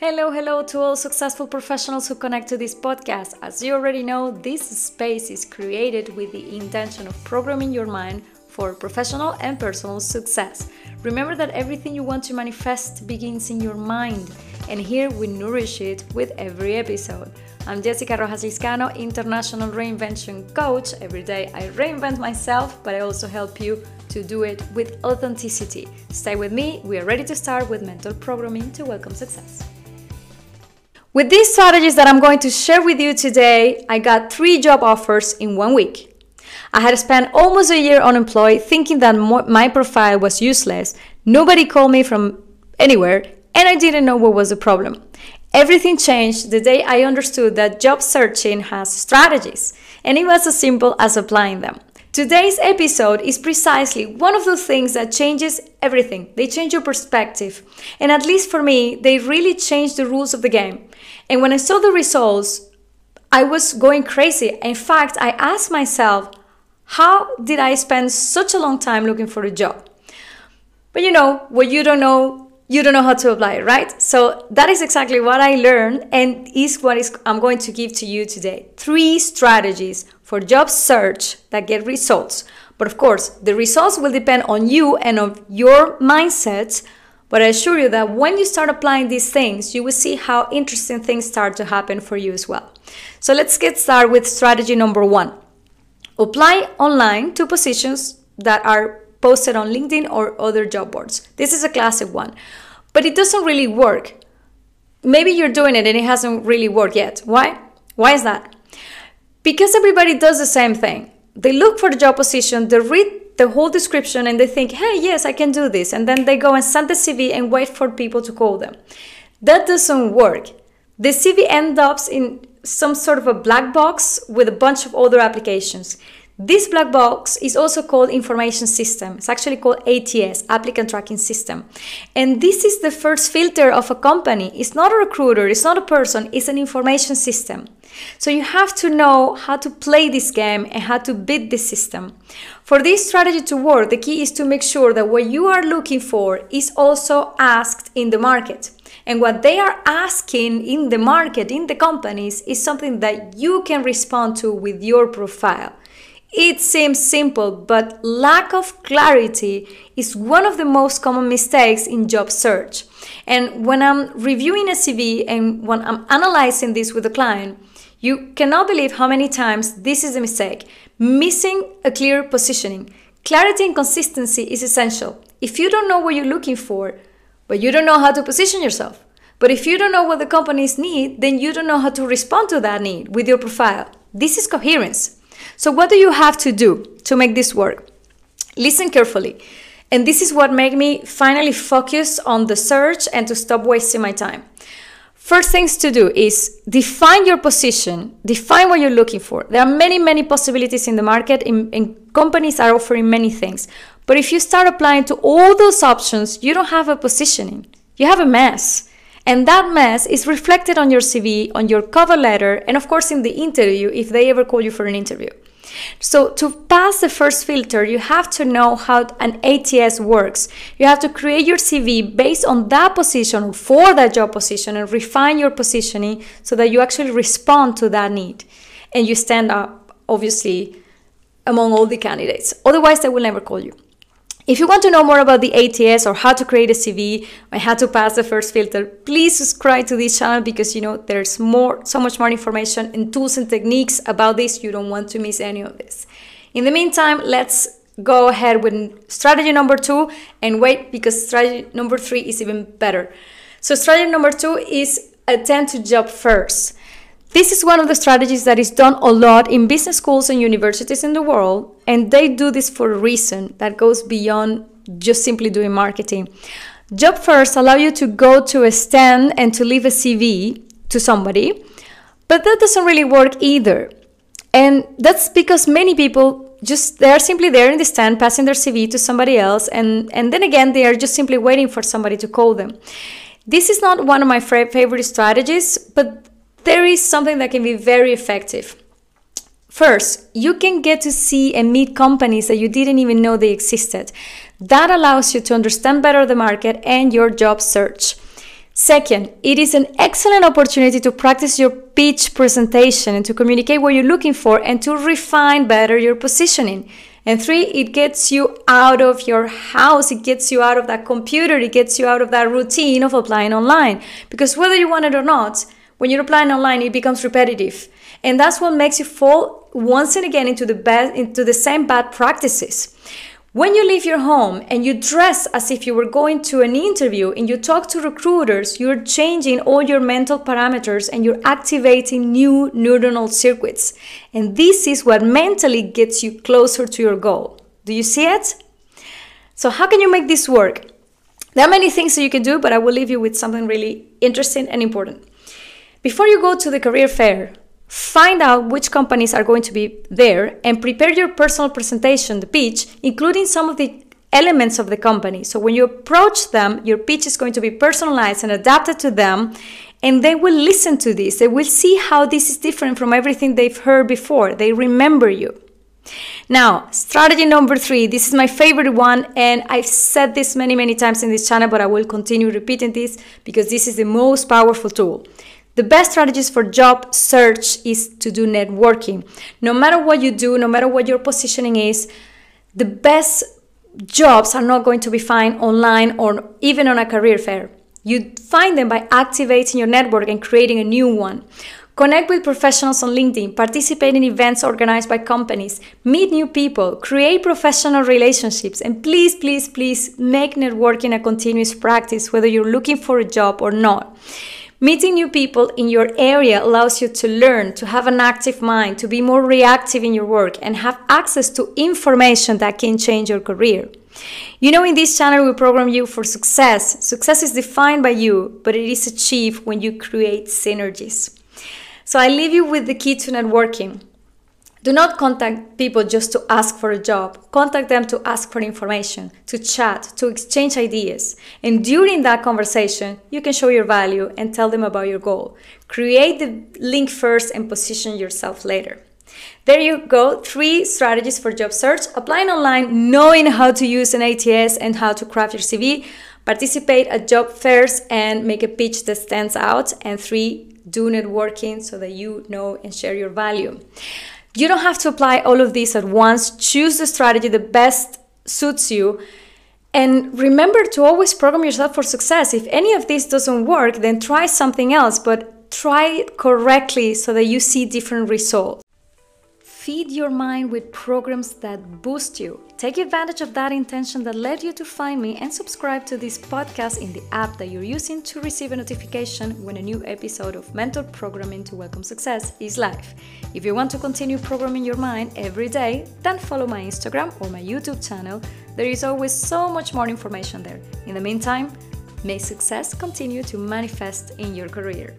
Hello, hello to all successful professionals who connect to this podcast. As you already know, this space is created with the intention of programming your mind for professional and personal success. Remember that everything you want to manifest begins in your mind, and here we nourish it with every episode. I'm Jessica Rojas Liscano, International Reinvention Coach. Every day I reinvent myself, but I also help you to do it with authenticity. Stay with me, we are ready to start with mental programming to welcome success. With these strategies that I'm going to share with you today, I got three job offers in one week. I had spent almost a year unemployed thinking that my profile was useless. Nobody called me from anywhere, and I didn't know what was the problem. Everything changed the day I understood that job searching has strategies, and it was as simple as applying them. Today's episode is precisely one of those things that changes everything. They change your perspective. And at least for me, they really changed the rules of the game. And when I saw the results, I was going crazy. In fact, I asked myself, how did I spend such a long time looking for a job? But you know, what you don't know, you don't know how to apply it, right? So that is exactly what I learned and is what is I'm going to give to you today. Three strategies for job search that get results. But of course, the results will depend on you and of your mindset. But I assure you that when you start applying these things, you will see how interesting things start to happen for you as well. So let's get started with strategy number one. Apply online to positions that are posted on LinkedIn or other job boards. This is a classic one, but it doesn't really work. Maybe you're doing it and it hasn't really worked yet. Why? Why is that? Because everybody does the same thing. They look for the job position, they read the whole description, and they think, hey, yes, I can do this. And then they go and send the CV and wait for people to call them. That doesn't work. The CV ends up in some sort of a black box with a bunch of other applications. This black box is also called information system. It's actually called ATS, applicant tracking system. And this is the first filter of a company. It's not a recruiter, it's not a person, it's an information system. So you have to know how to play this game and how to beat this system. For this strategy to work, the key is to make sure that what you are looking for is also asked in the market. And what they are asking in the market, in the companies, is something that you can respond to with your profile. It seems simple, but lack of clarity is one of the most common mistakes in job search. And when I'm reviewing a CV and when I'm analyzing this with a client, you cannot believe how many times this is a mistake. Missing a clear positioning. Clarity and consistency is essential. If you don't know what you're looking for, but you don't know how to position yourself, but if you don't know what the companies need, then you don't know how to respond to that need with your profile. This is coherence. So, what do you have to do to make this work? Listen carefully. And this is what made me finally focus on the search and to stop wasting my time. First things to do is define your position, define what you're looking for. There are many, many possibilities in the market, and, companies are offering many things. But if you start applying to all those options, you don't have a positioning, you have a mess. And that mess is reflected on your CV, on your cover letter, and of course in the interview if they ever call you for an interview. So, to pass the first filter, you have to know how an ATS works. You have to create your CV based on that position for that job position and refine your positioning so that you actually respond to that need and you stand up, obviously, among all the candidates. Otherwise, they will never call you. If you want to know more about the ATS or how to create a CV and how to pass the first filter, please subscribe to this channel because you know there's more, so much more information and tools and techniques about this. You don't want to miss any of this. In the meantime, let's go ahead with strategy number two and wait because strategy number three is even better. So strategy number two is attend to job fairs. This is one of the strategies that is done a lot in business schools and universities in the world, and they do this for a reason that goes beyond just simply doing marketing. Job fairs allow you to go to a stand and to leave a CV to somebody, but that doesn't really work either. And that's because many people just they are simply there in the stand passing their CV to somebody else and and then again they are just simply waiting for somebody to call them. This is not one of my favorite strategies, but there is something that can be very effective. First, you can get to see and meet companies that you didn't even know they existed. That allows you to understand better the market and your job search. Second, it is an excellent opportunity to practice your pitch presentation and to communicate what you're looking for and to refine better your positioning. And three, it gets you out of your house, it gets you out of that computer, it gets you out of that routine of applying online. Because whether you want it or not, when you're applying online, it becomes repetitive. And that's what makes you fall once and again into the bad, into the same bad practices. When you leave your home and you dress as if you were going to an interview and you talk to recruiters, you're changing all your mental parameters and you're activating new neuronal circuits. And this is what mentally gets you closer to your goal. Do you see it? So, how can you make this work? There are many things that you can do, but I will leave you with something really interesting and important. Before you go to the career fair, Find out which companies are going to be there and prepare your personal presentation, the pitch, including some of the elements of the company. So when you approach them, your pitch is going to be personalized and adapted to them, and they will listen to this. They will see how this is different from everything they've heard before. They remember you. Now, strategy number three. This is my favorite one, and I've said this many, many times in this channel, but I will continue repeating this because this is the most powerful tool. The best strategies for job search is to do networking. No matter what you do, no matter what your positioning is, the best jobs are not going to be found online or even on a career fair. You find them by activating your network and creating a new one. Connect with professionals on LinkedIn, participate in events organized by companies, meet new people, create professional relationships, and please, please, please make networking a continuous practice whether you're looking for a job or not. Meeting new people in your area allows you to learn, to have an active mind, to be more reactive in your work, and have access to information that can change your career. You know, in this channel, we program you for success. Success is defined by you, but it is achieved when you create synergies. So I leave you with the key to networking. Do not contact people just to ask for a job. Contact them to ask for information, to chat, to exchange ideas. And during that conversation, you can show your value and tell them about your goal. Create the link first and position yourself later. There you go, three strategies for job search. Applying online, knowing how to use an ATS and how to craft your CV, participate at job fairs and make a pitch that stands out, and three, do networking so that you know and share your value. You don't have to apply all of these at once. Choose the strategy that best suits you. And remember to always program yourself for success. If any of this doesn't work, then try something else, but try it correctly so that you see different results. Feed your mind with programs that boost you. Take advantage of that intention that led you to find me and subscribe to this podcast in the app that you're using to receive a notification when a new episode of Mental Programming to Welcome Success is live. If you want to continue programming your mind every day, then follow my Instagram or my YouTube channel. There is always so much more information there. In the meantime, may success continue to manifest in your career.